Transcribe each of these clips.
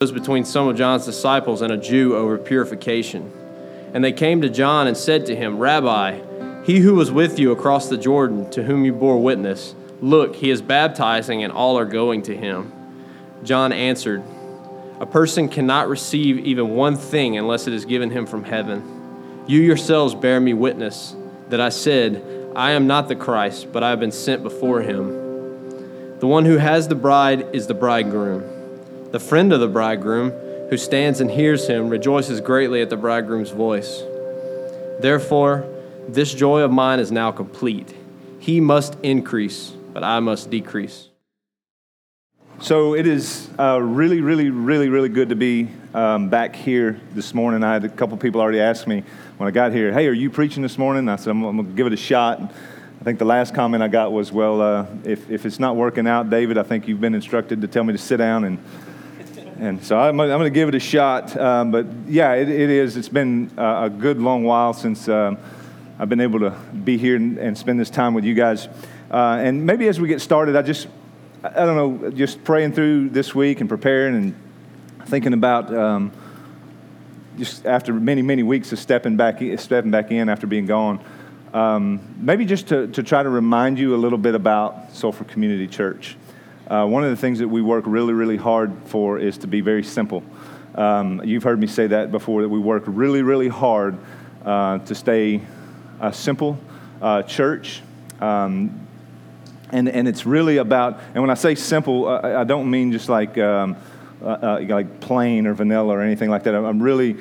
was between some of John's disciples and a Jew over purification. And they came to John and said to him, Rabbi, he who was with you across the Jordan, to whom you bore witness, look, he is baptizing, and all are going to him. John answered, A person cannot receive even one thing unless it is given him from heaven. You yourselves bear me witness that I said, I am not the Christ, but I have been sent before him. The one who has the bride is the bridegroom. The friend of the bridegroom, who stands and hears him, rejoices greatly at the bridegroom's voice. Therefore, this joy of mine is now complete. He must increase, but I must decrease. So it is uh, really, really, really, really good to be um, back here this morning. I had a couple people already ask me when I got here, "Hey, are you preaching this morning?" I said, "I'm, I'm going to give it a shot." I think the last comment I got was, "Well, uh, if if it's not working out, David, I think you've been instructed to tell me to sit down and." And so I'm, I'm going to give it a shot. Um, but yeah, it, it is. It's been a good long while since um, I've been able to be here and, and spend this time with you guys. Uh, and maybe as we get started, I just, I don't know, just praying through this week and preparing and thinking about um, just after many, many weeks of stepping back, stepping back in after being gone. Um, maybe just to, to try to remind you a little bit about Sulphur Community Church. Uh, one of the things that we work really, really hard for is to be very simple. Um, you've heard me say that before, that we work really, really hard uh, to stay a simple uh, church. Um, and, and it's really about, and when I say simple, uh, I don't mean just like, um, uh, like plain or vanilla or anything like that. I'm really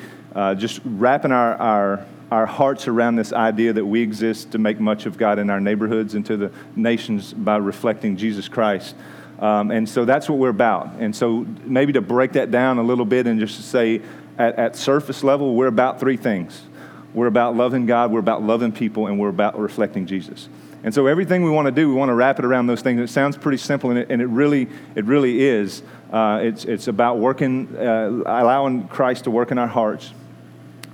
just wrapping our, our, our hearts around this idea that we exist to make much of God in our neighborhoods and to the nations by reflecting Jesus Christ. Um, and so that's what we're about. And so maybe to break that down a little bit and just to say at, at surface level, we're about three things. We're about loving God, we're about loving people, and we're about reflecting Jesus. And so everything we want to do, we want to wrap it around those things. It sounds pretty simple, and it, and it really, it really is. Uh, it's, it's about working, uh, allowing Christ to work in our hearts,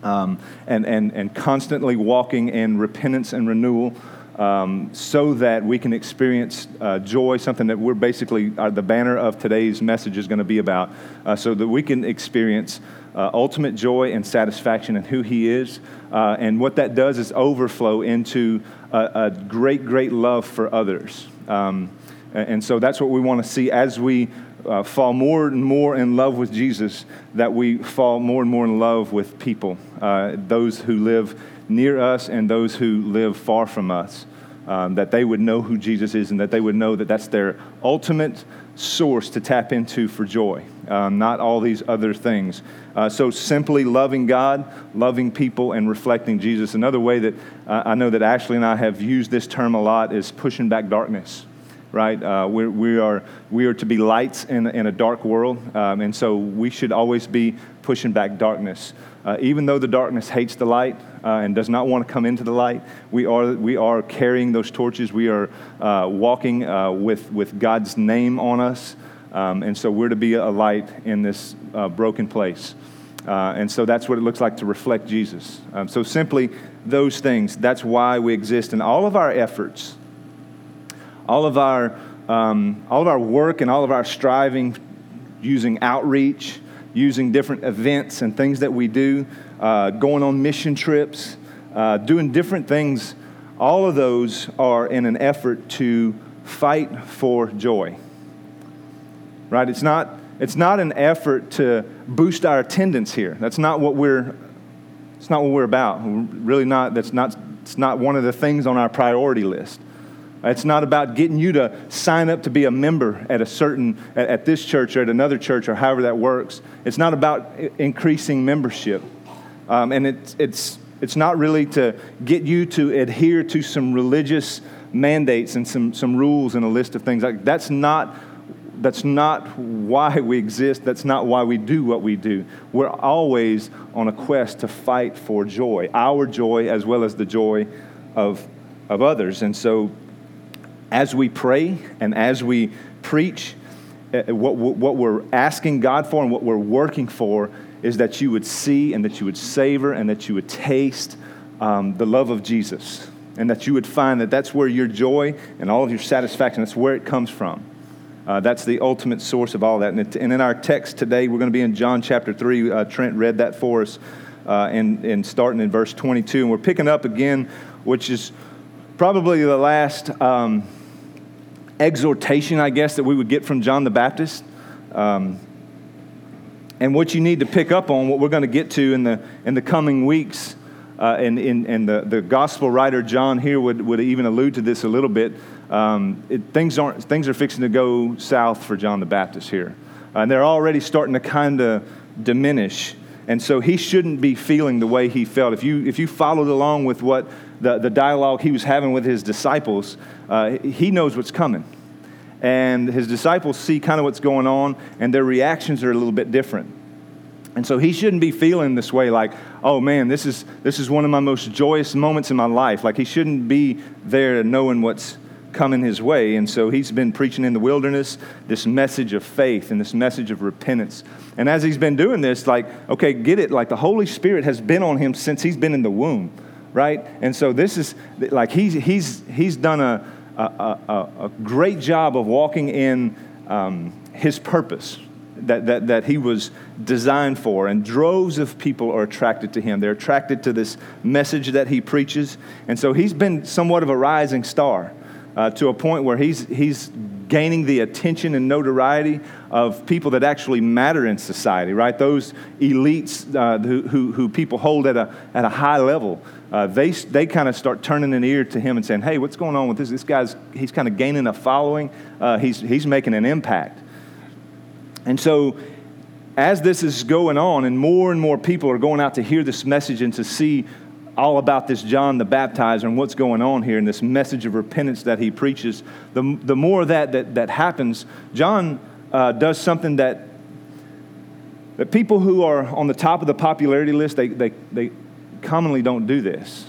um, and, and, and constantly walking in repentance and renewal um, so that we can experience uh, joy, something that we're basically, uh, the banner of today's message is going to be about, uh, so that we can experience uh, ultimate joy and satisfaction in who He is. Uh, and what that does is overflow into a, a great, great love for others. Um, and so that's what we want to see as we uh, fall more and more in love with Jesus, that we fall more and more in love with people, those who live near us and those who live far from us. Um, that they would know who Jesus is and that they would know that that's their ultimate source to tap into for joy, um, not all these other things. Uh, so, simply loving God, loving people, and reflecting Jesus. Another way that uh, I know that Ashley and I have used this term a lot is pushing back darkness right? Uh, we're, we, are, we are to be lights in, in a dark world, um, and so we should always be pushing back darkness. Uh, even though the darkness hates the light uh, and does not want to come into the light, we are, we are carrying those torches. We are uh, walking uh, with, with God's name on us, um, and so we're to be a light in this uh, broken place. and so that's what it looks like to reflect Jesus. Um, so simply those things, that's why we exist. And all of our efforts, all of our, um, all of our work and all of our striving using outreach, using different events and things that we do, uh, going on mission trips, uh, doing different things, all of those are in an effort to fight for joy. Right? It's not, it's not an effort to boost our attendance here. That's not what we're, it's not what we're about. We're really not, that's not, it's not one of the things on our priority list. It's not about getting you to sign up to be a member at a certain, at, at this church or at another church or however that works. It's not about increasing membership. Um, and it's, it's, it's not really to get you to adhere to some religious mandates and some, some rules and a list of things. Like, that's not that's not why we exist. That's not why we do what we do. We're always on a quest to fight for joy, our joy as well as the joy of, of others. And so as we pray and as we preach, uh, what, what we're asking God for and what we're working for is that you would see and that you would savor and that you would taste um, the love of Jesus and that you would find that that's where your joy and all of your satisfaction, that's where it comes from. Uh, that's the ultimate source of all that. And, it, and, in our text today, we're going to be in John chapter 3. Uh, Trent read that for us, uh, and, and starting in verse 22. And we're picking up again, which is probably the last um, exhortation, I guess, that we would get from John the Baptist. Um, and what you need to pick up on, what we're going to get to in the, in the coming weeks, uh, and, and, and the, the gospel writer John here would, would even allude to this a little bit um, it, things, aren't, things are fixing to go south for John the Baptist here. Uh, and they're already starting to kind of diminish. And so he shouldn't be feeling the way he felt. If you, if you followed along with what the, the dialogue he was having with his disciples, uh, he knows what's coming. And his disciples see kind of what's going on, and their reactions are a little bit different. And so he shouldn't be feeling this way like, oh man, this is, this is one of my most joyous moments in my life. Like he shouldn't be there knowing what's, coming his way. And so he's been preaching in the wilderness this message of faith and this message of repentance. And as he's been doing this, like, okay, get it, like the Holy Spirit has been on him since he's been in the womb, right? And so this is like he's, he's, he's done a, a, a, a great job of walking in um, his purpose. That, that, that he was designed for, and droves of people are attracted to him. They're attracted to this message that he preaches. And so he's been somewhat of a rising star uh, to a point where he's, he's gaining the attention and notoriety of people that actually matter in society, right? Those elites uh, who, who, who, people hold at a, at a high level, uh, they, they kind of start turning an ear to him and saying, hey, what's going on with this? This guy's, he's kind of gaining a following. Uh, he's, he's making an impact. And so as this is going on and more and more people are going out to hear this message and to see all about this John the Baptizer and what's going on here and this message of repentance that he preaches, the, the more that, that, that happens, John uh, does something that, that people who are on the top of the popularity list, they, they, they commonly don't do this.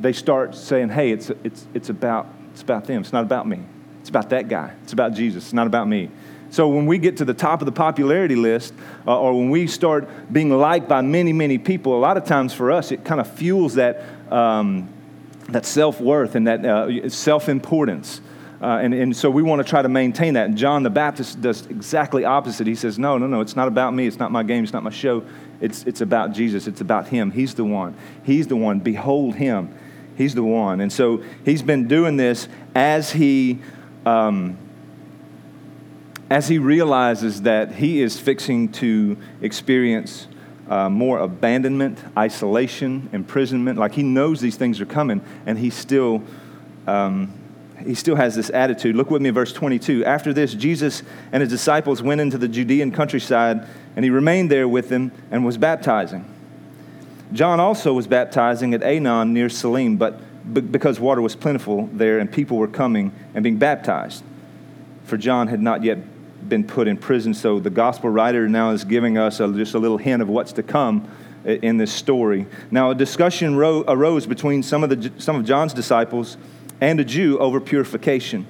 They start saying, hey, it's, it's, it's, about, it's about them. It's not about me. It's about that guy. It's about Jesus. It's not about me. So when we get to the top of the popularity list, uh, or when we start being liked by many, many people, a lot of times for us, it kind of fuels that, um, that self worth and that uh, self importance. Uh, and, and so we want to try to maintain that. And John the Baptist does exactly opposite. He says, No, no, no, it's not about me. It's not my game. It's not my show. It's, it's about Jesus. It's about Him. He's the one. He's the one. Behold Him. He's the one. And so he's been doing this as he. Um, as he realizes that he is fixing to experience uh, more abandonment, isolation, imprisonment, like he knows these things are coming, and he still, um, he still has this attitude. Look with me verse 22. After this, Jesus and his disciples went into the Judean countryside, and he remained there with them and was baptizing. John also was baptizing at Aenon near Salim, but because water was plentiful there and people were coming and being baptized. For John had not yet been put in prison. So the gospel writer now is giving us a, just a little hint of what's to come in this story. Now, a discussion ro- arose between some of, the, some of John's disciples and a Jew over purification.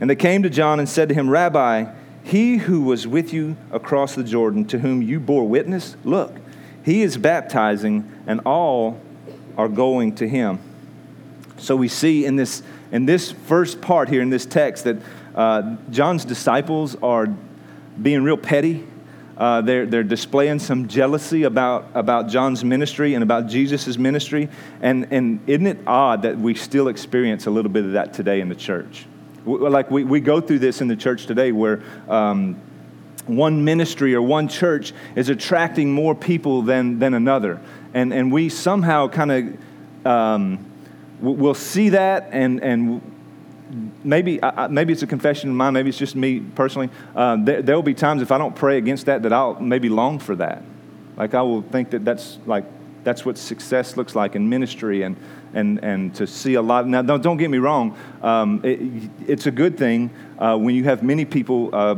And they came to John and said to him, Rabbi, he who was with you across the Jordan, to whom you bore witness, look, he is baptizing, and all are going to him. So we see in this, in this first part here in this text that uh, John's disciples are being real petty. Uh, they're, they're displaying some jealousy about, about John's ministry and about Jesus' ministry. And, and isn't it odd that we still experience a little bit of that today in the church? We, like we, we go through this in the church today where um, one ministry or one church is attracting more people than, than another. And, and we somehow kind of um, we'll see that and, and maybe, maybe it's a confession of mine, maybe it's just me personally. Uh, there, there will be times if I don't pray against that, that I'll maybe long for that. Like I will think that that's like, that's what success looks like in ministry and, and, and to see a lot. Now, don't, don't get me wrong, um, it, it's a good thing uh, when you have many people uh,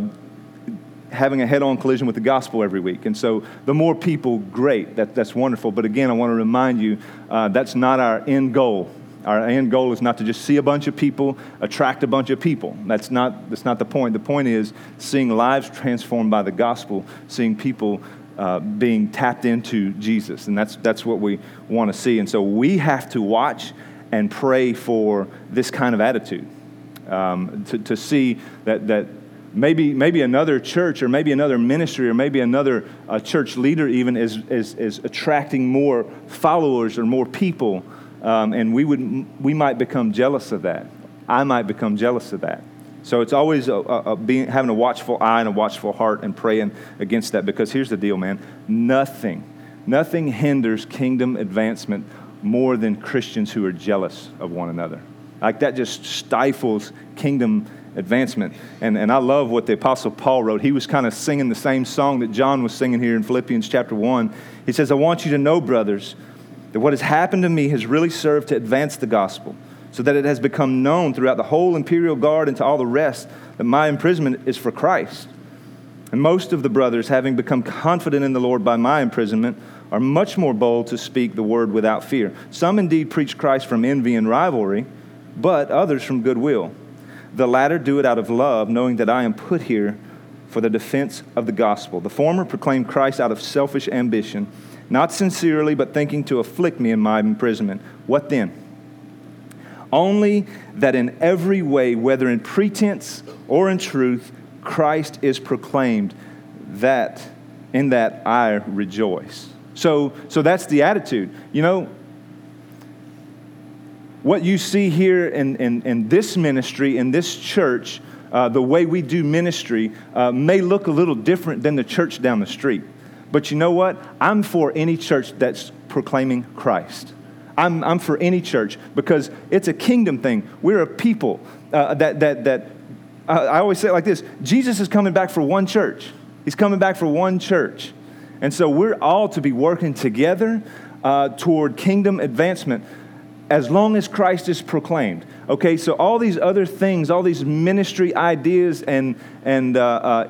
having a head on collision with the gospel every week. And so the more people, great, that, that's wonderful. But again, I want to remind you uh, that's not our end goal. Our end goal is not to just see a bunch of people, attract a bunch of people. That's not, that's not the point. The point is seeing lives transformed by the gospel, seeing people uh, being tapped into Jesus. And that's, that's what we want to see. And so we have to watch and pray for this kind of attitude um, to, to see that, that maybe, maybe another church or maybe another ministry or maybe another uh, church leader even is, is, is attracting more followers or more people. Um, and we, would, we might become jealous of that. I might become jealous of that. So it's always a, a, a being, having a watchful eye and a watchful heart and praying against that because here's the deal, man. Nothing, nothing hinders kingdom advancement more than Christians who are jealous of one another. Like that just stifles kingdom advancement. And, and I love what the Apostle Paul wrote. He was kind of singing the same song that John was singing here in Philippians chapter 1. He says, I want you to know, brothers, that what has happened to me has really served to advance the gospel, so that it has become known throughout the whole imperial guard and to all the rest that my imprisonment is for Christ. And most of the brothers, having become confident in the Lord by my imprisonment, are much more bold to speak the word without fear. Some indeed preach Christ from envy and rivalry, but others from goodwill. The latter do it out of love, knowing that I am put here for the defense of the gospel. The former proclaim Christ out of selfish ambition, not sincerely, but thinking to afflict me in my imprisonment. What then? Only that in every way, whether in pretense or in truth, Christ is proclaimed, that in that I rejoice. So, so that's the attitude. You know, what you see here in, in, in this ministry, in this church, uh, the way we do ministry uh, may look a little different than the church down the street. But you know what? I'm for any church that's proclaiming Christ. I'm, I'm for any church because it's a kingdom thing. We're a people uh, that, that, that uh, I always say it like this Jesus is coming back for one church. He's coming back for one church. And so we're all to be working together uh, toward kingdom advancement as long as Christ is proclaimed. Okay, so all these other things, all these ministry ideas and, and uh, uh,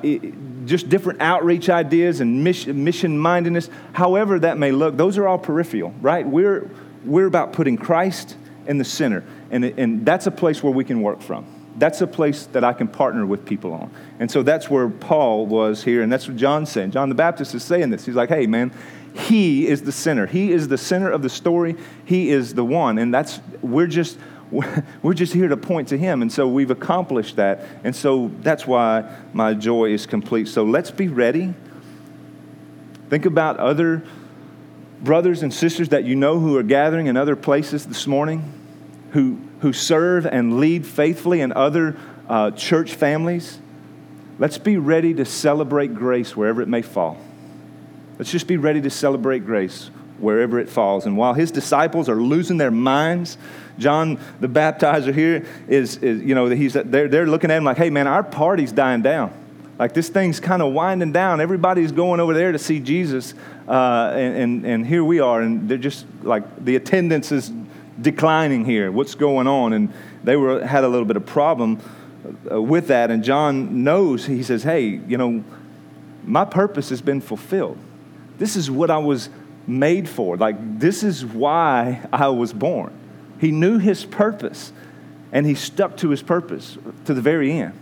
just different outreach ideas and mission mindedness, however that may look, those are all peripheral, right? We're, we're about putting Christ in the center, and, and that's a place where we can work from. That's a place that I can partner with people on. And so that's where Paul was here, and that's what John said. John the Baptist is saying this. He's like, hey, man, he is the center. He is the center of the story. He is the one. And that's, we're just, we're just here to point to him. And so we've accomplished that. And so that's why my joy is complete. So let's be ready. Think about other brothers and sisters that you know who are gathering in other places this morning, who, who serve and lead faithfully in other uh, church families. Let's be ready to celebrate grace wherever it may fall. Let's just be ready to celebrate grace wherever it falls. And while his disciples are losing their minds, John the baptizer here is, is you know, he's, they're, they're looking at him like, hey, man, our party's dying down. Like this thing's kind of winding down. Everybody's going over there to see Jesus. Uh, and, and, and here we are. And they're just like, the attendance is declining here. What's going on? And they were, had a little bit of problem uh, with that. And John knows, he says, hey, you know, my purpose has been fulfilled. This is what I was made for. Like, this is why I was born. He knew his purpose, and he stuck to his purpose to the very end.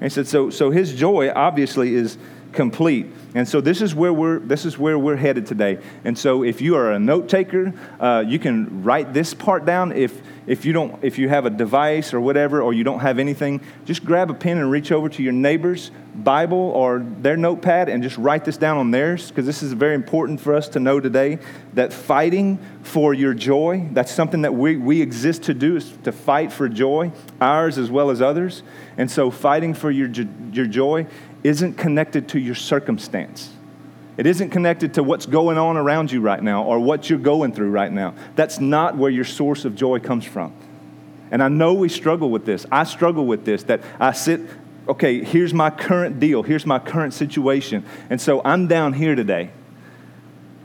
And he said, so, so his joy obviously is complete. And so this is where we're this is where we're headed today. And so if you are a note taker, uh, you can write this part down. If if you don't if you have a device or whatever, or you don't have anything, just grab a pen and reach over to your neighbor's Bible or their notepad and just write this down on theirs because this is very important for us to know today that fighting for your joy, that's something that we, we exist to do is to fight for joy, ours as well as others. And so fighting for your, your joy isn't connected to your circumstance. It isn't connected to what's going on around you right now or what you're going through right now. That's not where your source of joy comes from. And I know we struggle with this. I struggle with this that I sit, okay, here's my current deal, here's my current situation. And so I'm down here today.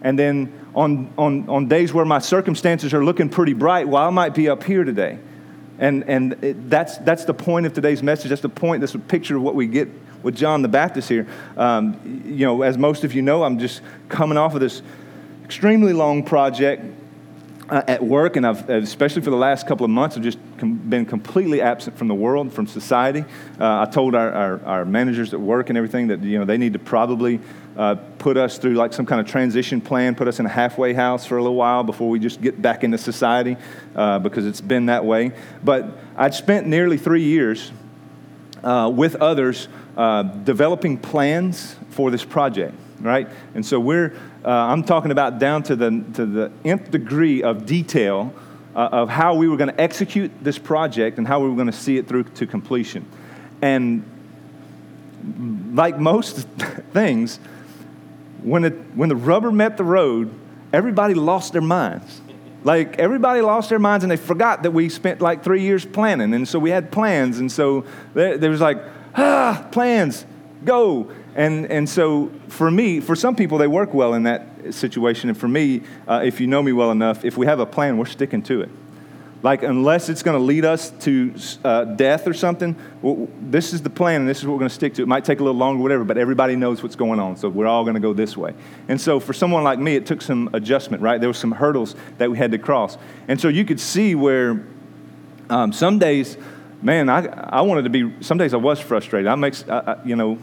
And then on, on, on days where my circumstances are looking pretty bright, well, I might be up here today. And, and it, that's, that's the point of today's message. That's the point, that's a picture of what we get with John the Baptist here. Um, you know, as most of you know, I'm just coming off of this extremely long project uh, at work, and I've, especially for the last couple of months, I've just com- been completely absent from the world, from society. Uh, I told our, our, our, managers at work and everything that you know they need to probably uh, put us through like some kind of transition plan, put us in a halfway house for a little while before we just get back into society, uh, because it's been that way. But I'd spent nearly three years uh, with others uh, developing plans for this project, right? And so we're, uh, I'm talking about down to the, to the nth degree of detail uh, of how we were going to execute this project and how we were going to see it through to completion. And like most things, when, it, when the rubber met the road, everybody lost their minds. Like everybody lost their minds and they forgot that we spent like three years planning. And so we had plans. And so there, there was like, ah, plans, go. And, and so for me, for some people, they work well in that situation. And for me, uh, if you know me well enough, if we have a plan, we're sticking to it. Like, unless it's going to lead us to uh, death or something, well, this is the plan and this is what we're going to stick to. It might take a little longer, whatever, but everybody knows what's going on. So we're all going to go this way. And so for someone like me, it took some adjustment, right? There were some hurdles that we had to cross. And so you could see where um, some days, man, I, I wanted to be, some days I was frustrated. I make, I, I, you know,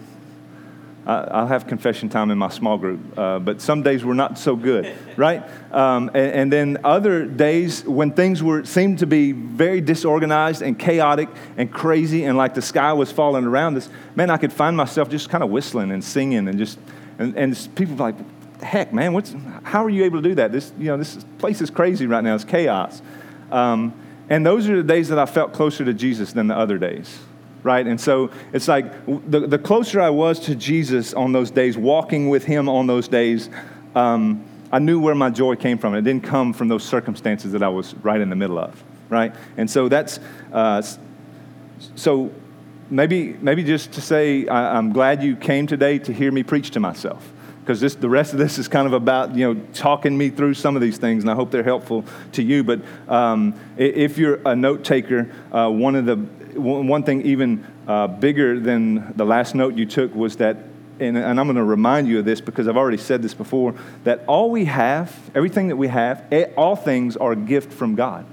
I'll have confession time in my small group, uh, but some days were not so good, right? Um, and, and, then other days when things were seemed to be very disorganized and chaotic and crazy, and like the sky was falling around us. Man, I could find myself just kind of whistling and singing, and just and, and people were like, "Heck, man, what's how are you able to do that? This you know this place is crazy right now. It's chaos." Um, and those are the days that I felt closer to Jesus than the other days right? And so it's like the, the closer I was to Jesus on those days, walking with him on those days, um, I knew where my joy came from. It didn't come from those circumstances that I was right in the middle of, right? And so that's, uh, so maybe, maybe just to say, I, I'm glad you came today to hear me preach to myself because this, the rest of this is kind of about you know talking me through some of these things, and I hope they're helpful to you. But um, if you're a note taker, uh, one of the one thing even uh, bigger than the last note you took was that, and, and I'm going to remind you of this because I've already said this before, that all we have, everything that we have, all things are a gift from God.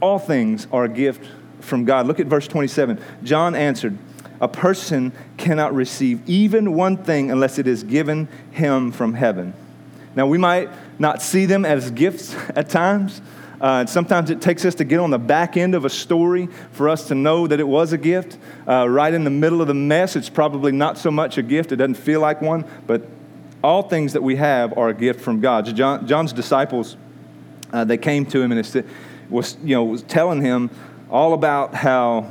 All things are a gift from God. Look at verse 27. John answered, A person cannot receive even one thing unless it is given him from heaven. Now, we might not see them as gifts at times, uh, sometimes it takes us to get on the back end of a story for us to know that it was a gift. Uh, right in the middle of the mess, it's probably not so much a gift. It doesn't feel like one, but all things that we have are a gift from God. John, John's disciples, uh, they came to him and was, you know, was telling him all about how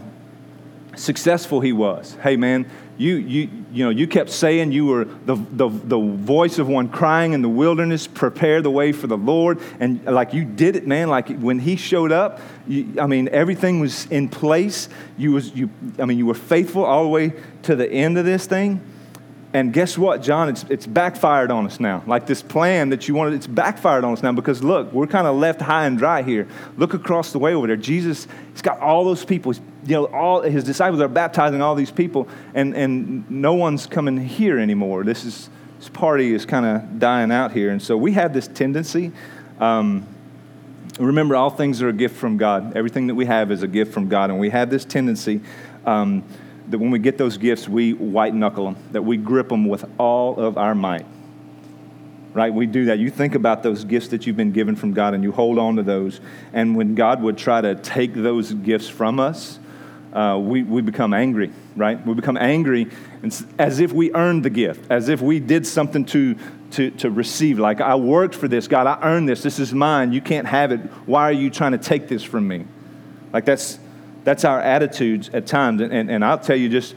successful he was. Hey, man, you, you, you, know, you kept saying you were the, the, the voice of one crying in the wilderness, prepare the way for the Lord. And like you did it, man. Like when he showed up, you, I mean, everything was in place. You was, you, I mean, you were faithful all the way to the end of this thing. And guess what, John? It's, it's backfired on us now. Like this plan that you wanted, it's backfired on us now because look, we're kind of left high and dry here. Look across the way over there. Jesus, he's got all those people. He's, you know, all his disciples are baptizing all these people, and, and no one's coming here anymore. This is this party is kind of dying out here. And so we have this tendency. Um, remember, all things are a gift from God. Everything that we have is a gift from God, and we have this tendency. Um, that when we get those gifts, we white knuckle them, that we grip them with all of our might. Right? We do that. You think about those gifts that you've been given from God and you hold on to those. And when God would try to take those gifts from us, uh, we, we become angry, right? We become angry as if we earned the gift, as if we did something to, to, to receive. Like, I worked for this. God, I earned this. This is mine. You can't have it. Why are you trying to take this from me? Like, that's, that's our attitudes at times. And, and, and I'll tell you just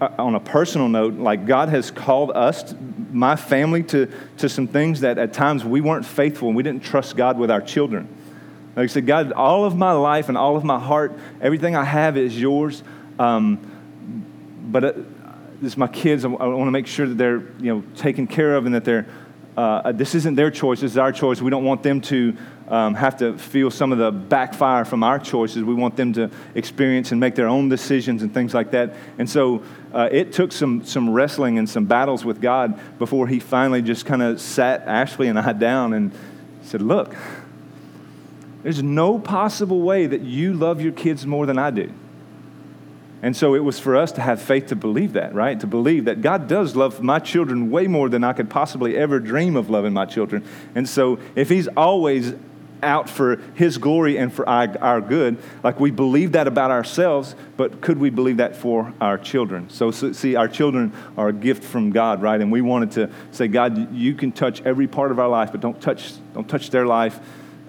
uh, on a personal note, like God has called us, my family, to, to some things that at times we weren't faithful and we didn't trust God with our children. Like I said, God, all of my life and all of my heart, everything I have is yours. Um, but uh, is my kids. I, I want to make sure that they're you know taken care of and that they're. Uh, this isn't their choice. This is our choice. We don't want them to um, have to feel some of the backfire from our choices. We want them to experience and make their own decisions and things like that. And so uh, it took some, some wrestling and some battles with God before He finally just kind of sat Ashley and I down and said, Look, there's no possible way that you love your kids more than I do. And so it was for us to have faith to believe that, right? To believe that God does love my children way more than I could possibly ever dream of loving my children. And so if He's always out for His glory and for our, our, good. Like we believe that about ourselves, but could we believe that for our children? So, so, see, our children are a gift from God, right? And we wanted to say, God, you can touch every part of our life, but don't touch, don't touch their life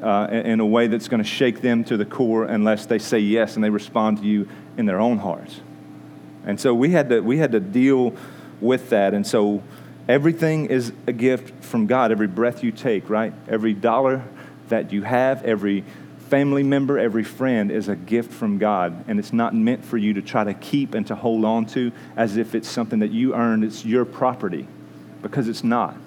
uh, in a way that's going to shake them to the core unless they say yes and they respond to you in their own hearts. And so we had to, we had to deal with that. And so everything is a gift from God. Every breath you take, right? Every dollar that you have, every family member, every friend is a gift from God. And it's not meant for you to try to keep and to hold on to as if it's something that you earned, it's your property, because it's not.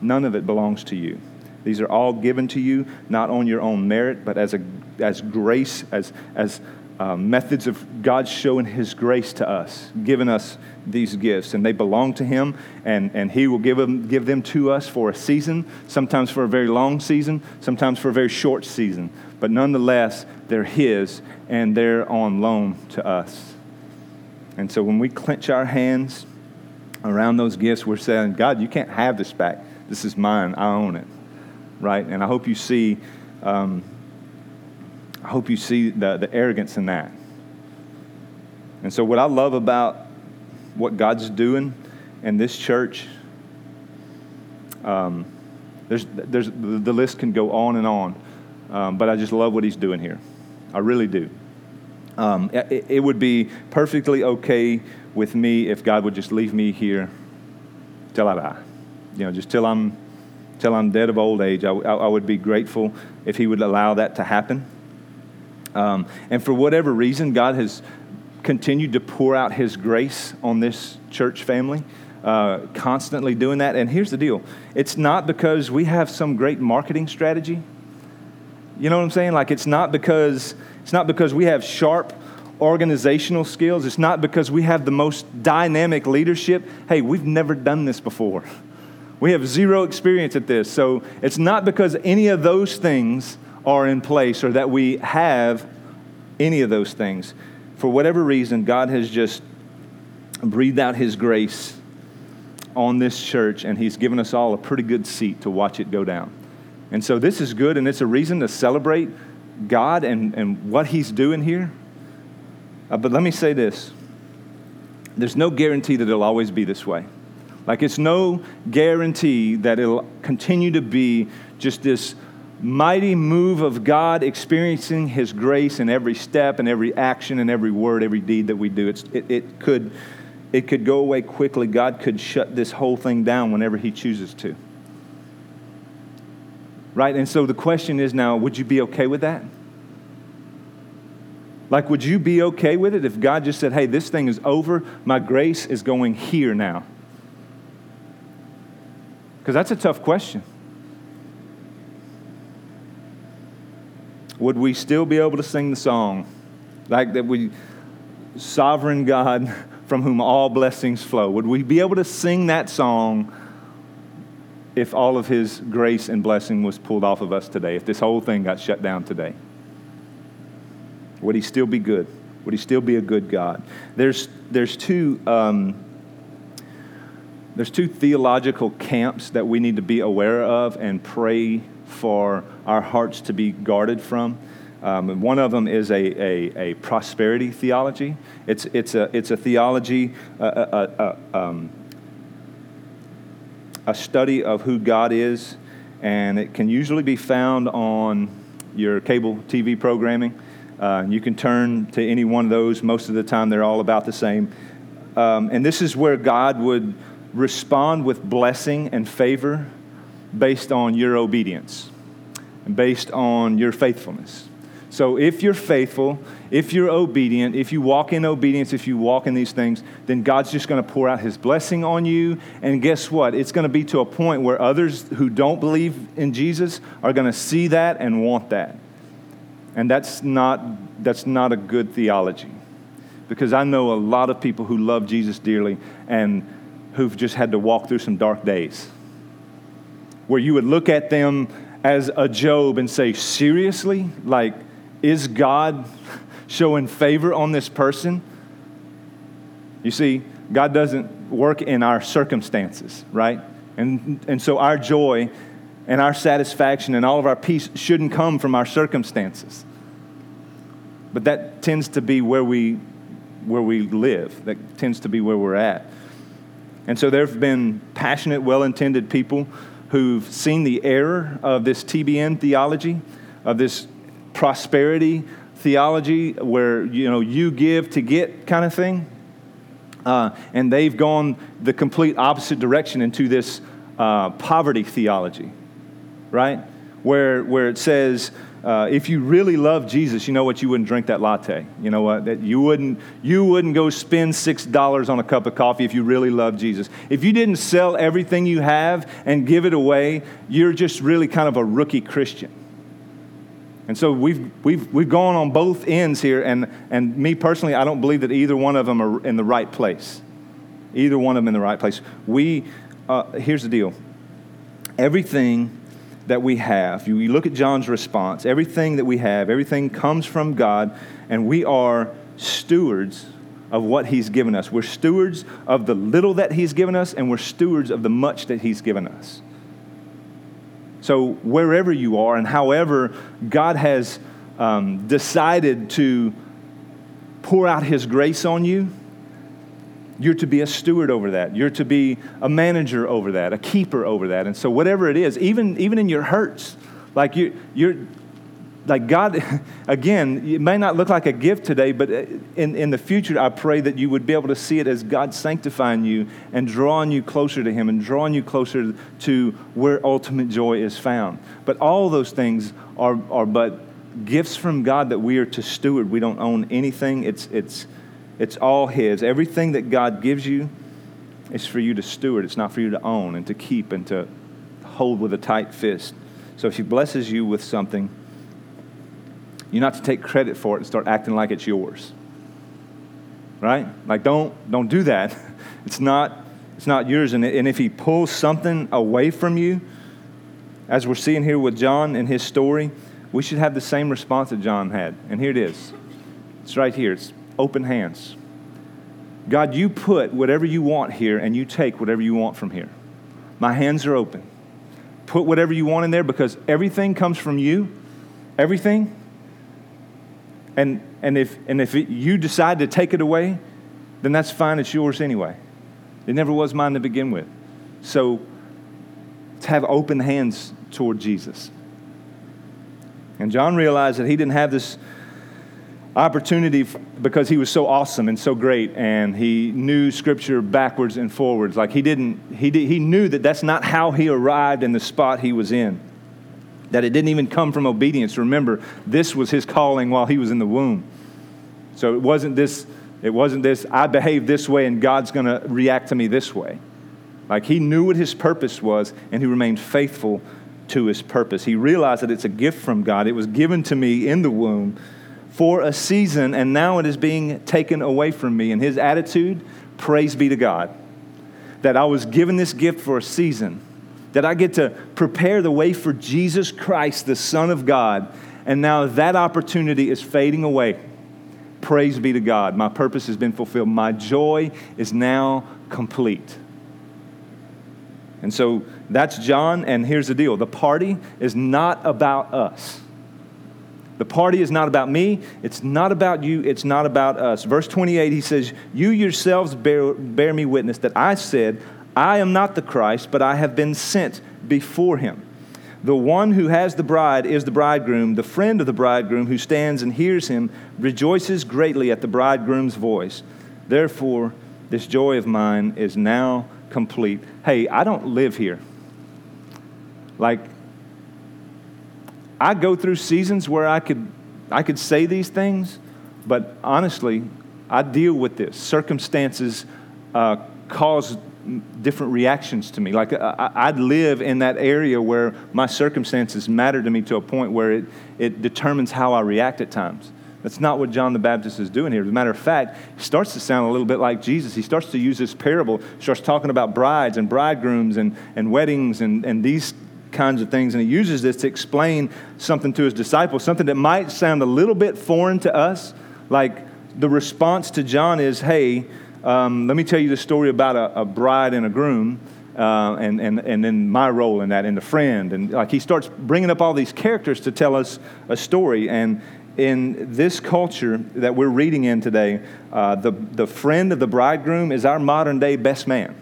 None of it belongs to you. These are all given to you, not on your own merit, but as, a, as grace, as, as uh, methods of God showing His grace to us, giving us these gifts. And they belong to Him, and, and He will give them, give them to us for a season, sometimes for a very long season, sometimes for a very short season. But nonetheless, they're His, and they're on loan to us. And so when we clench our hands around those gifts, we're saying, God, you can't have this back. This is mine. I own it right? And I hope you see, um, I hope you see the, the arrogance in that. And so, what I love about what God's doing in this church, um, there's, there's, the list can go on and on, um, but I just love what He's doing here. I really do. Um, it, it would be perfectly okay with me if God would just leave me here till I die. You know, just till I'm till I'm dead of old age. I, I, I would be grateful if He would allow that to happen. Um, and for whatever reason, God has continued to pour out His grace on this church family, uh, constantly doing that. And here's the deal it's not because we have some great marketing strategy. You know what I'm saying? Like, it's not because, it's not because we have sharp organizational skills. It's not because we have the most dynamic leadership. Hey, we've never done this before. We have zero experience at this. So it's not because any of those things are in place or that we have any of those things. For whatever reason, God has just breathed out His grace on this church, and He's given us all a pretty good seat to watch it go down. And so this is good, and it's a reason to celebrate God and, and what He's doing here. Uh, but let me say this there's no guarantee that it'll always be this way. Like it's no guarantee that it'll continue to be just this mighty move of God experiencing His grace in every step and every action and every word, every deed that we do. It's, it, it, could, it could go away quickly. God could shut this whole thing down whenever He chooses to. Right? And so the question is now would you be okay with that? Like, would you be okay with it if God just said, hey, this thing is over, my grace is going here now? Because that's a tough question. Would we still be able to sing the song like that we, sovereign God from whom all blessings flow? Would we be able to sing that song if all of his grace and blessing was pulled off of us today, if this whole thing got shut down today? Would he still be good? Would he still be a good God? There's, there's two. Um, there's two theological camps that we need to be aware of and pray for our hearts to be guarded from. Um, one of them is a, a, a, prosperity theology. It's, it's, a, it's a theology, uh, uh, uh, um, a study of who God is, and it can usually be found on your cable TV programming. Uh, you can turn to any one of those. Most of the time, they're all about the same. Um, and this is where God would respond with blessing and favor based on your obedience based on your faithfulness. So if you're faithful, if you're obedient, if you walk in obedience, if you walk in these things, then God's just going to pour out his blessing on you. And guess what? It's going to be to a point where others who don't believe in Jesus are going to see that and want that. And that's not, that's not a good theology. Because I know a lot of people who love Jesus dearly and who've just had to walk through some dark days. Where you would look at them as a Job and say, seriously? Like, is God showing favor on this person? You see, God doesn't work in our circumstances, right? And, and so our joy and our satisfaction and all of our peace shouldn't come from our circumstances. But that tends to be where we, where we live, that tends to be where we're at. And so there have been passionate, well intended people who've seen the error of this TBN theology, of this prosperity theology where you know you give to get kind of thing uh, and they've gone the complete opposite direction into this uh, poverty theology right? Where where it says uh, if you really love jesus you know what? You wouldn't drink that latte. You know what? That you wouldn't you wouldn't go spend six dollars on a cup of coffee if you really love jesus. If you didn't sell everything you have and give it away you're just really kind of a rookie christian. And so we've, we've, we've gone on both ends here, and, and me personally, I don't believe that either one of them are in the right place. Either one of them in the right place. We, uh, here's the deal. Everything that we have, you, look at John's response, everything that we have, everything comes from God, and we are stewards of what He's given us. We're stewards of the little that He's given us, and we're stewards of the much that He's given us. So, wherever you are and however God has um, decided to pour out His grace on you, you're to be a steward over that. You're to be a manager over that, a keeper over that. And so, whatever it is, even, even in your hurts, like you, you're, like God, again, it may not look like a gift today, but uh, in, in the future, I pray that you would be able to see it as God sanctifying you and drawing you closer to Him and drawing you closer to where ultimate joy is found. But all those things are, are but gifts from God that we are to steward. We don't own anything, it's, it's, it's all His. Everything that God gives you is for you to steward, it's not for you to own and to keep and to hold with a tight fist. So if He blesses you with something, you're not to take credit for it and start acting like it's yours. Right? Like, don't, don't do that. It's not, it's not yours. And, and if he pulls something away from you, as we're seeing here with John in his story, we should have the same response that John had. And here it is. It's right here. It's open hands. God, you put whatever you want here and you take whatever you want from here. My hands are open. Put whatever you want in there because everything comes from you. Everything. And, and if, and if it, you decide to take it away, then that's fine, it's yours anyway. It never was mine to begin with. So, to have open hands toward Jesus. And John realized that he didn't have this opportunity because he was so awesome and so great and he knew scripture backwards and forwards like he didn't he, he knew that that's not how he arrived in the spot he was in that it didn't even come from obedience. Remember, this was his calling while he was in the womb. So it wasn't this, it wasn't this, I behave this way and God's going to react to me this way. Like he knew what his purpose was and he remained faithful to his purpose. He realized that it's a gift from God. It was given to me in the womb for a season and now it is being taken away from me. And his attitude, praise be to God, that I was given this gift for a season that I get to prepare the way for Jesus Christ, the Son of God. And now that opportunity is fading away. Praise be to God. My purpose has been fulfilled. My joy is now complete. And so that's John, and here's the deal the party is not about us. The party is not about me. It's not about you. It's not about us. Verse 28, he says, You yourselves bear, bear me witness that I said, I am not the Christ, but I have been sent before him. The one who has the bride is the bridegroom. The friend of the bridegroom who stands and hears him rejoices greatly at the bridegroom's voice. Therefore, this joy of mine is now complete. Hey, I don't live here. Like, I go through seasons where I could, I could say these things, but honestly, I deal with this. Circumstances uh, cause different reactions to me. Like I, would live in that area where my circumstances matter to me to a point where it, it determines how I react at times. That's not what John the Baptist is doing here. As a matter of fact, he starts to sound a little bit like Jesus. He starts to use this parable, starts talking about brides and bridegrooms and, and weddings and, and these kinds of things. And he uses this to explain something to his disciples, something that might sound a little bit foreign to us. Like the response to John is, hey, um, let me tell you the story about a, a bride and a groom. uh, and, and, and then my role in that, and the friend. And like he starts bringing up all these characters to tell us a story. And in this culture that we're reading in today, uh, the, the friend of the bridegroom is our modern day best man.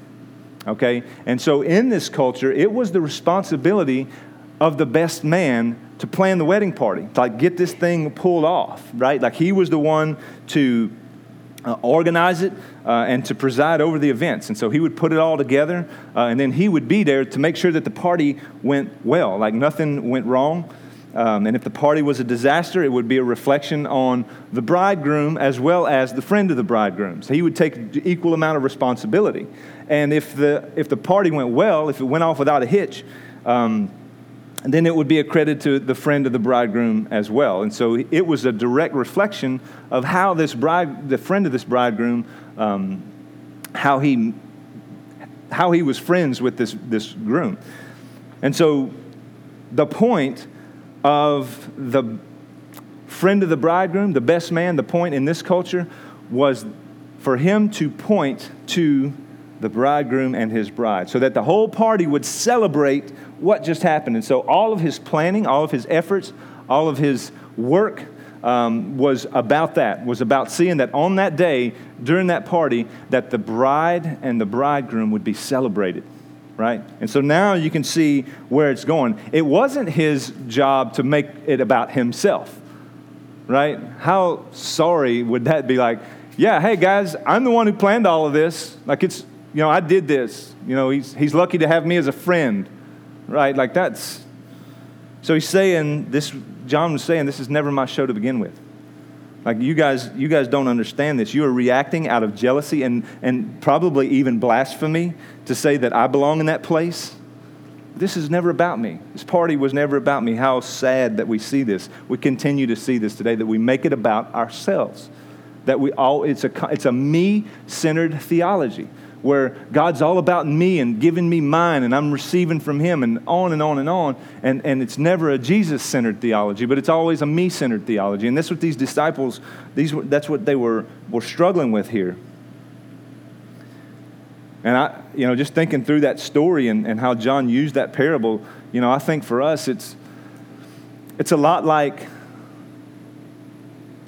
Okay? And so in this culture, it was the responsibility of the best man to plan the wedding party, to like get this thing pulled off, right? Like he was the one to uh, organize it uh, and to preside over the events. And so he would put it all together, uh, and then he would be there to make sure that the party went well, like nothing went wrong. Um, and if the party was a disaster, it would be a reflection on the bridegroom as well as the friend of the bridegroom. So he would take equal amount of responsibility. And if the, if the party went well, if it went off without a hitch, um, then it would be a credit to the friend of the bridegroom as well. And so it was a direct reflection of how this bride, the friend of this bridegroom, um, how he how he was friends with this, this groom. And so the point of the friend of the bridegroom, the best man, the point in this culture was for him to point to the bridegroom and his bride so that the whole party would celebrate what just happened. And so all of his planning, all of his efforts, all of his work um, was about that, was about seeing that on that day, during that party, that the bride and the bridegroom would be celebrated right? And so now you can see where it's going. It wasn't his job to make it about himself, right? How sorry would that be? Like, yeah, hey guys, I'm the one who planned all of this. Like, it's, you know, I did this. You know, he's, he's lucky to have me as a friend, right? Like, that's. So he's saying this, John was saying, this is never my show to begin with. Like you guys, you guys don't understand this. You are reacting out of jealousy and, and probably even blasphemy to say that I belong in that place. This is never about me. This party was never about me. How sad that we see this. We continue to see this today, that we make it about ourselves. That we all, it's a, it's a me centered theology where God's all about me and giving me mine and I'm receiving from Him and on and on and on. And, and it's never a Jesus centered theology, but it's always a me centered theology. And that's what these disciples, these, that's what they were, were struggling with here. And I, you know, just thinking through that story and, and how John used that parable, you know, I think for us it's, it's a lot like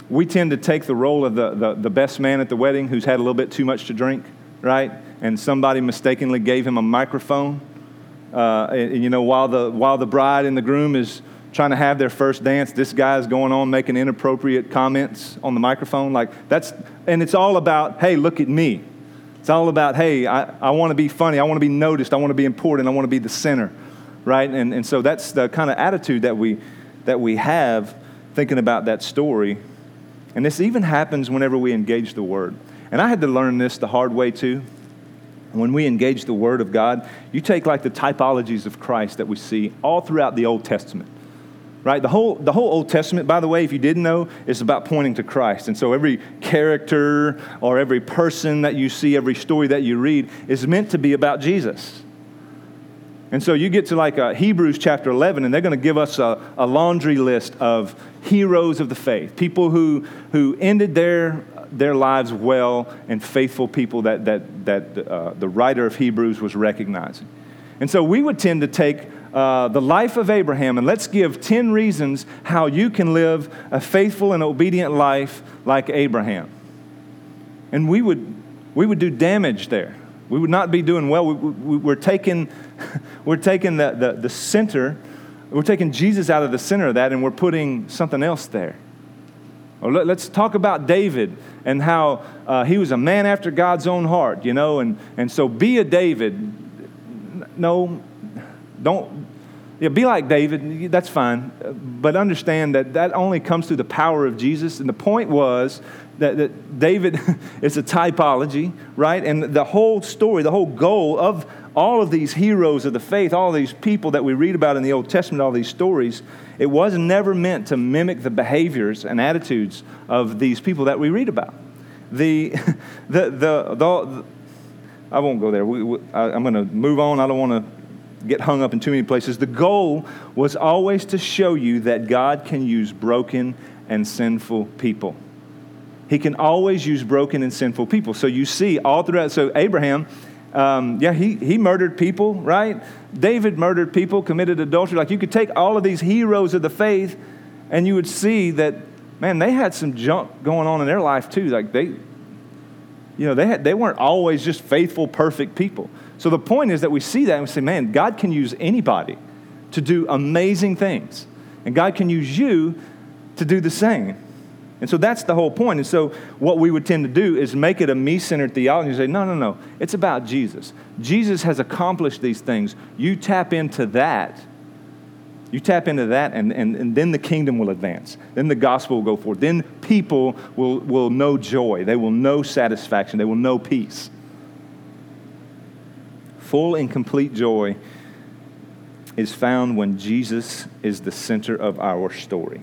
we tend to take the role of the, the, the best man at the wedding who's had a little bit too much to drink, right? And somebody mistakenly gave him a microphone. Uh, and, and, you know, while the, while the bride and the groom is trying to have their first dance, this guy is going on making inappropriate comments on the microphone. Like, that's, and it's all about, hey, look at me. It's all about, hey, I, I want to be funny. I want to be noticed. I want to be important. I want to be the center, right? And, and so that's the kind of attitude that we, that we have thinking about that story. And this even happens whenever we engage the word. And I had to learn this the hard way too when we engage the Word of God, you take like the typologies of Christ that we see all throughout the Old Testament. Right? The whole, the whole Old Testament, by the way, if you didn't know, is about pointing to Christ. And so every character or every person that you see, every story that you read is meant to be about Jesus. And so you get to like uh, Hebrews chapter 11, and they're going to give us a, a laundry list of heroes of the faith, people who, who ended their their lives well and faithful people that, that, that uh, the writer of Hebrews was recognizing. And so we would tend to take uh, the life of Abraham and let's give 10 reasons how you can live a faithful and obedient life like Abraham. And we would, we would do damage there. We would not be doing well. We, we, taking, we're taking the, the, the center, we're taking Jesus out of the center of that and we're putting something else there. Or let, us talk about David and how uh, he was a man after God's own heart, you know, and, and so be a David. No, don't, yeah, be like David, that's fine. But understand that that only comes through the power of Jesus. And the point was that, that David is a typology, right? And the whole story, the whole goal of all of these heroes of the faith, all these people that we read about in the Old Testament, all these stories, it was never meant to mimic the behaviors and attitudes of these people that we read about. The, the, the, the I won't go there. We, we, I, I'm going to move on. I don't want to get hung up in too many places. The goal was always to show you that God can use broken and sinful people. He can always use broken and sinful people. So you see all throughout, so Abraham, Um, yeah, he, he murdered people, right? David murdered people, committed adultery. Like you could take all of these heroes of the faith and you would see that, man, they had some junk going on in their life too. Like they, you know, they, had, they weren't always just faithful, perfect people. So the point is that we see that and we say, man, God can use anybody to do amazing things. And God can use you to do the same. And so that's the whole point. And so what we would tend to do is make it a me centered theology and say, no, no, no, it's about Jesus. Jesus has accomplished these things. You tap into that. You tap into that, and, and, and then the kingdom will advance. Then the gospel will go forth. Then people will, will know joy. They will know satisfaction. They will know peace. Full and complete joy is found when Jesus is the center of our story.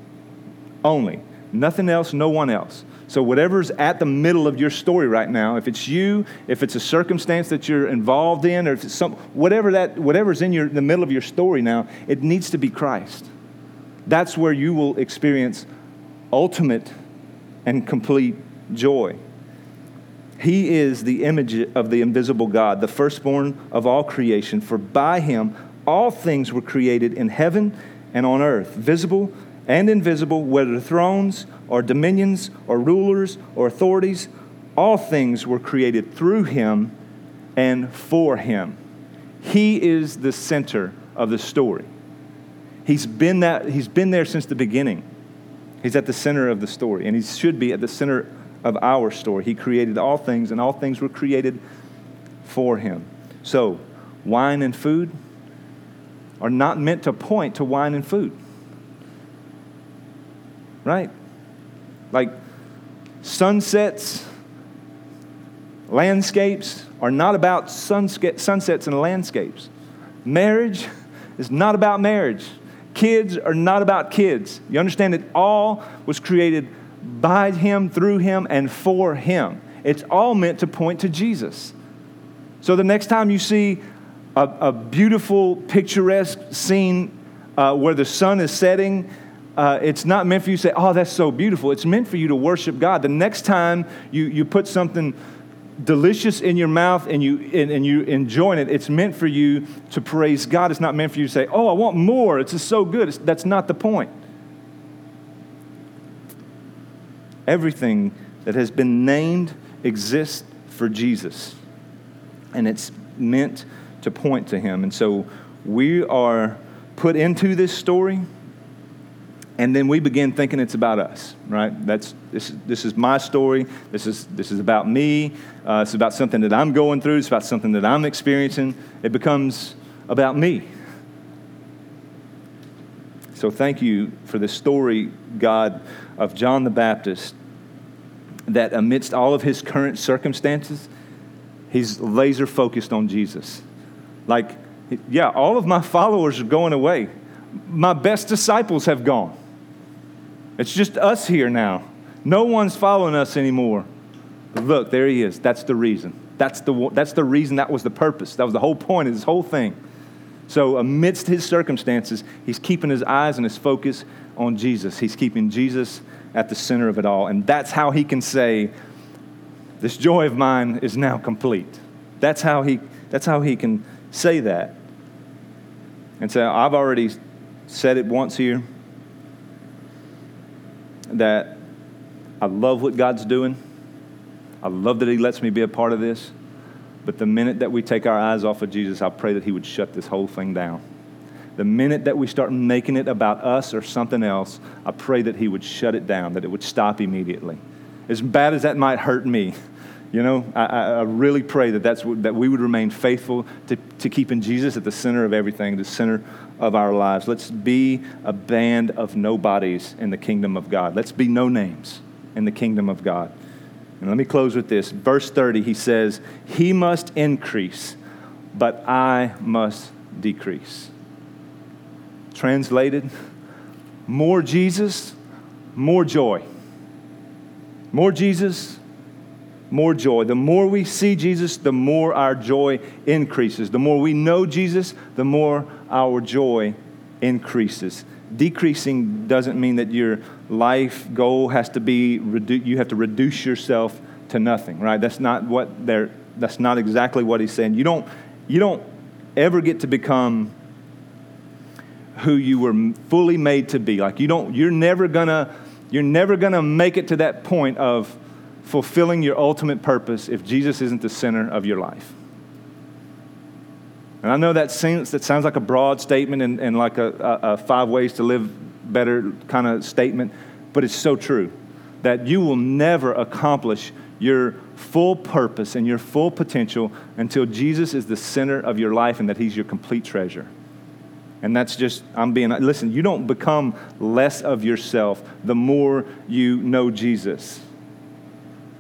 Only. Nothing else, no one else. So, whatever's at the middle of your story right now, if it's you, if it's a circumstance that you're involved in, or if it's some, whatever that, whatever's in your, the middle of your story now, it needs to be Christ. That's where you will experience ultimate and complete joy. He is the image of the invisible God, the firstborn of all creation, for by him all things were created in heaven and on earth, visible and invisible, whether thrones or dominions or rulers or authorities, all things were created through him and for him. He is the center of the story. He's been, that, he's been there since the beginning. He's at the center of the story, and he should be at the center of our story. He created all things, and all things were created for him. So, wine and food are not meant to point to wine and food right? Like sunsets, landscapes are not about sunsets and landscapes. Marriage is not about marriage. Kids are not about kids. You understand it all was created by Him, through Him, and for Him. It's all meant to point to Jesus. So the next time you see a, a beautiful, picturesque scene uh, where the sun is setting, uh, it's not meant for you to say, oh, that's so beautiful. It's meant for you to worship God. The next time you, you put something delicious in your mouth and you, and, and you enjoy it, it's meant for you to praise God. It's not meant for you to say, oh, I want more. It's just so good. It's, that's not the point. Everything that has been named exists for Jesus, and it's meant to point to Him. And so we are put into this story and then we begin thinking it's about us right? That's this, this is my story. This is this is about me. Uh, it's about something that i'm going through. It's about something that i'm experiencing. It becomes about me. So thank you for the story god of john the baptist that amidst all of his current circumstances he's laser focused on jesus. Like yeah all of my followers are going away. My best disciples have gone it's just us here now. No one's following us anymore. Look, there he is. That's the reason. That's the, that's the reason. That was the purpose. That was the whole point of this whole thing. So, amidst his circumstances, he's keeping his eyes and his focus on Jesus. He's keeping Jesus at the center of it all. And that's how he can say, This joy of mine is now complete. That's how he, that's how he can say that. And so, I've already said it once here that I love what God's doing. I love that He lets me be a part of this. But the minute that we take our eyes off of Jesus, I pray that He would shut this whole thing down. The minute that we start making it about us or something else, I pray that He would shut it down, that it would stop immediately. As bad as that might hurt me, you know, I, I really pray that, that's, that we would remain faithful to, to keeping Jesus at the center of everything, the center of our lives. Let's be a band of nobodies in the kingdom of God. Let's be no names in the kingdom of God. And let me close with this. Verse 30, he says, He must increase, but I must decrease. Translated, more Jesus, more joy. More Jesus, more joy. The more we see Jesus, the more our joy increases. The more we know Jesus, the more our joy increases. Decreasing doesn't mean that your life goal has to be, you have to reduce yourself to nothing, right? That's not what they're that's not exactly what he's saying. You don't, you don't ever get to become who you were fully made to be. Like you don't, you're never gonna, you're never gonna make it to that point of fulfilling your ultimate purpose if Jesus isn't the center of your life. And I know that, seems, that sounds like a broad statement and, and like a, a, a five ways to live better kind of statement, but it's so true that you will never accomplish your full purpose and your full potential until Jesus is the center of your life and that He's your complete treasure. And that's just, I'm being, listen, you don't become less of yourself the more you know Jesus.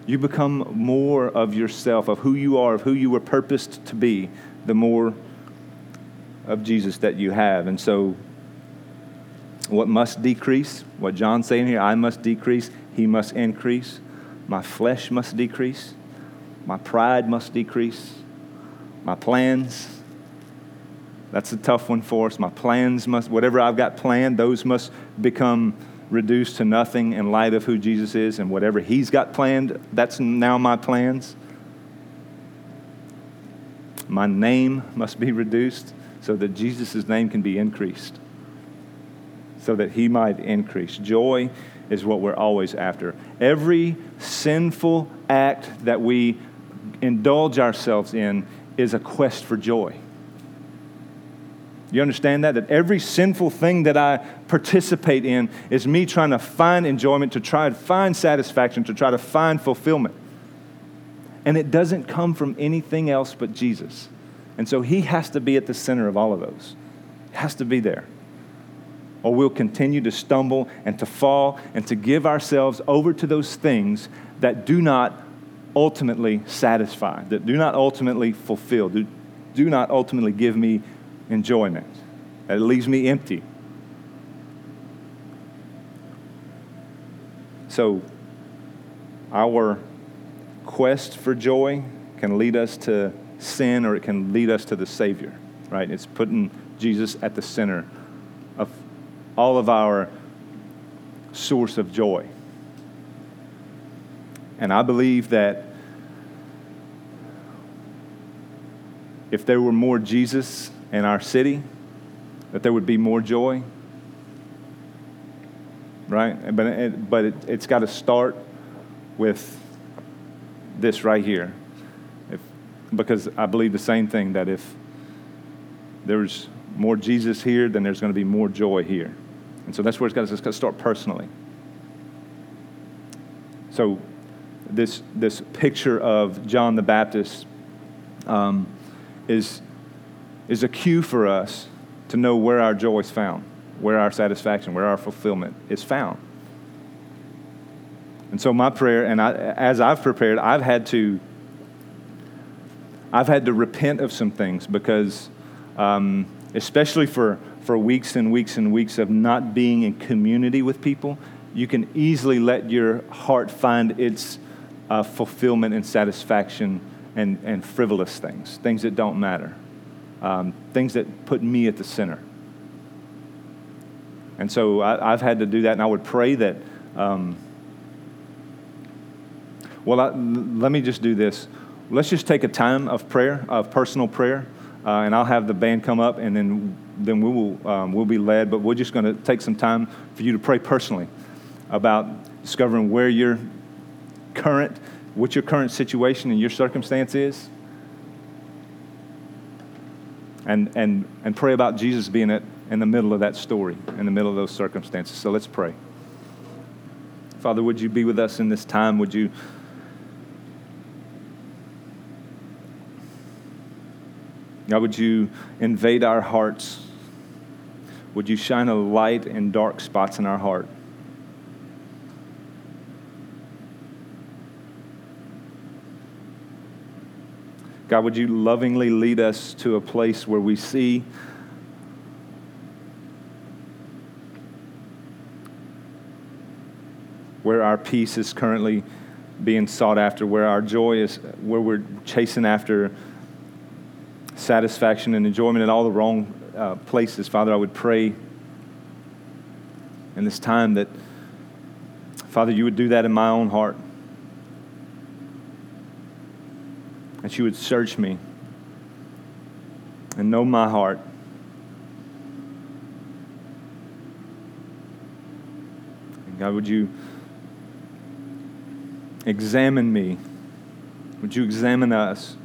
You become more of yourself, of who you are, of who you were purposed to be, the more of Jesus that you have. And so, what must decrease? What John's saying here, I must decrease, he must increase. My flesh must decrease. My pride must decrease. My plans, that's a tough one for us. My plans must, whatever I've got planned, those must become reduced to nothing in light of who Jesus is and whatever He's got planned, that's now my plans. My name must be reduced so that Jesus' name can be increased, so that he might increase. Joy is what we're always after. Every sinful act that we indulge ourselves in is a quest for joy. You understand that? That every sinful thing that I participate in is me trying to find enjoyment, to try to find satisfaction, to try to find fulfillment. And it doesn't come from anything else but Jesus. And so he has to be at the center of all of those. He has to be there. Or we'll continue to stumble and to fall and to give ourselves over to those things that do not ultimately satisfy, that do not ultimately fulfill, do, do not ultimately give me enjoyment, that leaves me empty. So, our quest for joy can lead us to sin or it can lead us to the Savior, right? It's putting Jesus at the center of all of our source of joy. And I believe that if there were more Jesus in our city, that there would be more joy. Right? But, it, but it, it's got to start with this right here because I believe the same thing that if there's more Jesus here, then there's going to be more joy here. And so that's where it's got to, it's got to start personally. So, this, this picture of John the Baptist um, is, is a cue for us to know where our joy is found, where our satisfaction, where our fulfillment is found. And so, my prayer, and I, as I've prepared, I've had to I've had to repent of some things because, um, especially for, for weeks and weeks and weeks of not being in community with people, you can easily let your heart find its uh, fulfillment and satisfaction and, and frivolous things, things that don't matter, um, things that put me at the center. And so I, have had to do that, and I would pray that. Um, well, I, let me just do this let's just take a time of prayer, of personal prayer, uh, and I'll have the band come up, and then then we will um, we'll be led. But we're just going to take some time for you to pray personally about discovering where your current, what your current situation and your circumstance is, and and and pray about Jesus being in the middle of that story, in the middle of those circumstances. So let's pray. Father, would you be with us in this time? Would you God, would you invade our hearts? Would you shine a light in dark spots in our heart? God, would you lovingly lead us to a place where we see where our peace is currently being sought after, where our joy is, where we're chasing after satisfaction and enjoyment in all the wrong uh, places. Father, I would pray in this time that, Father, you would do that in my own heart. That you would search me and know my heart. And God, would you examine me? Would you examine us?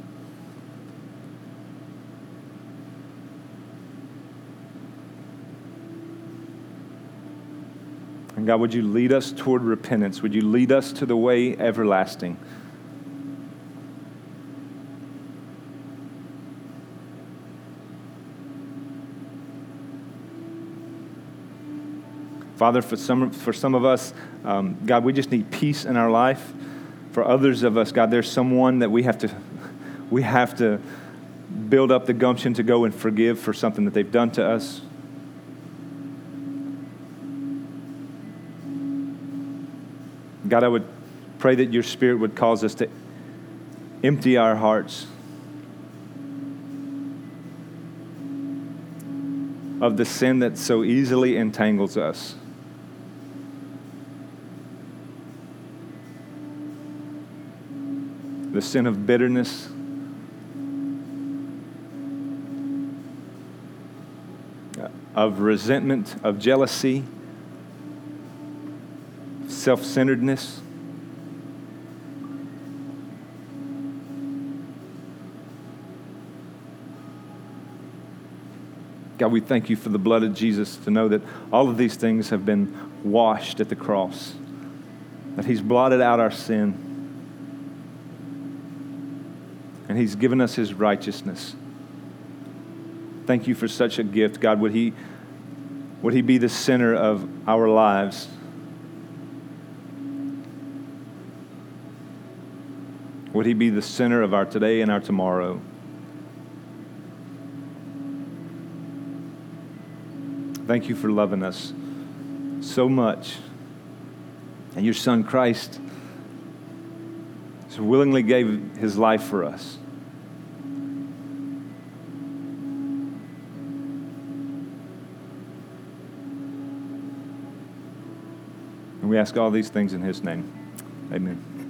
And God, would you lead us toward repentance? Would you lead us to the way everlasting? Father, for some, for some of us, um, God, we just need peace in our life. For others of us, God, there's someone that we have to, we have to build up the gumption to go and forgive for something that they've done to us. God, I would pray that your Spirit would cause us to empty our hearts of the sin that so easily entangles us. The sin of bitterness. Of resentment, of jealousy, self centeredness. God, we thank you for the blood of Jesus to know that all of these things have been washed at the cross, that He's blotted out our sin and He's given us His righteousness. Thank you for such a gift. God, would He, would he be the center of our lives? Would He be the center of our today and our tomorrow? Thank you for loving us so much. And your Son, Christ, willingly gave his life for us. We ask all these things in his name. Amen.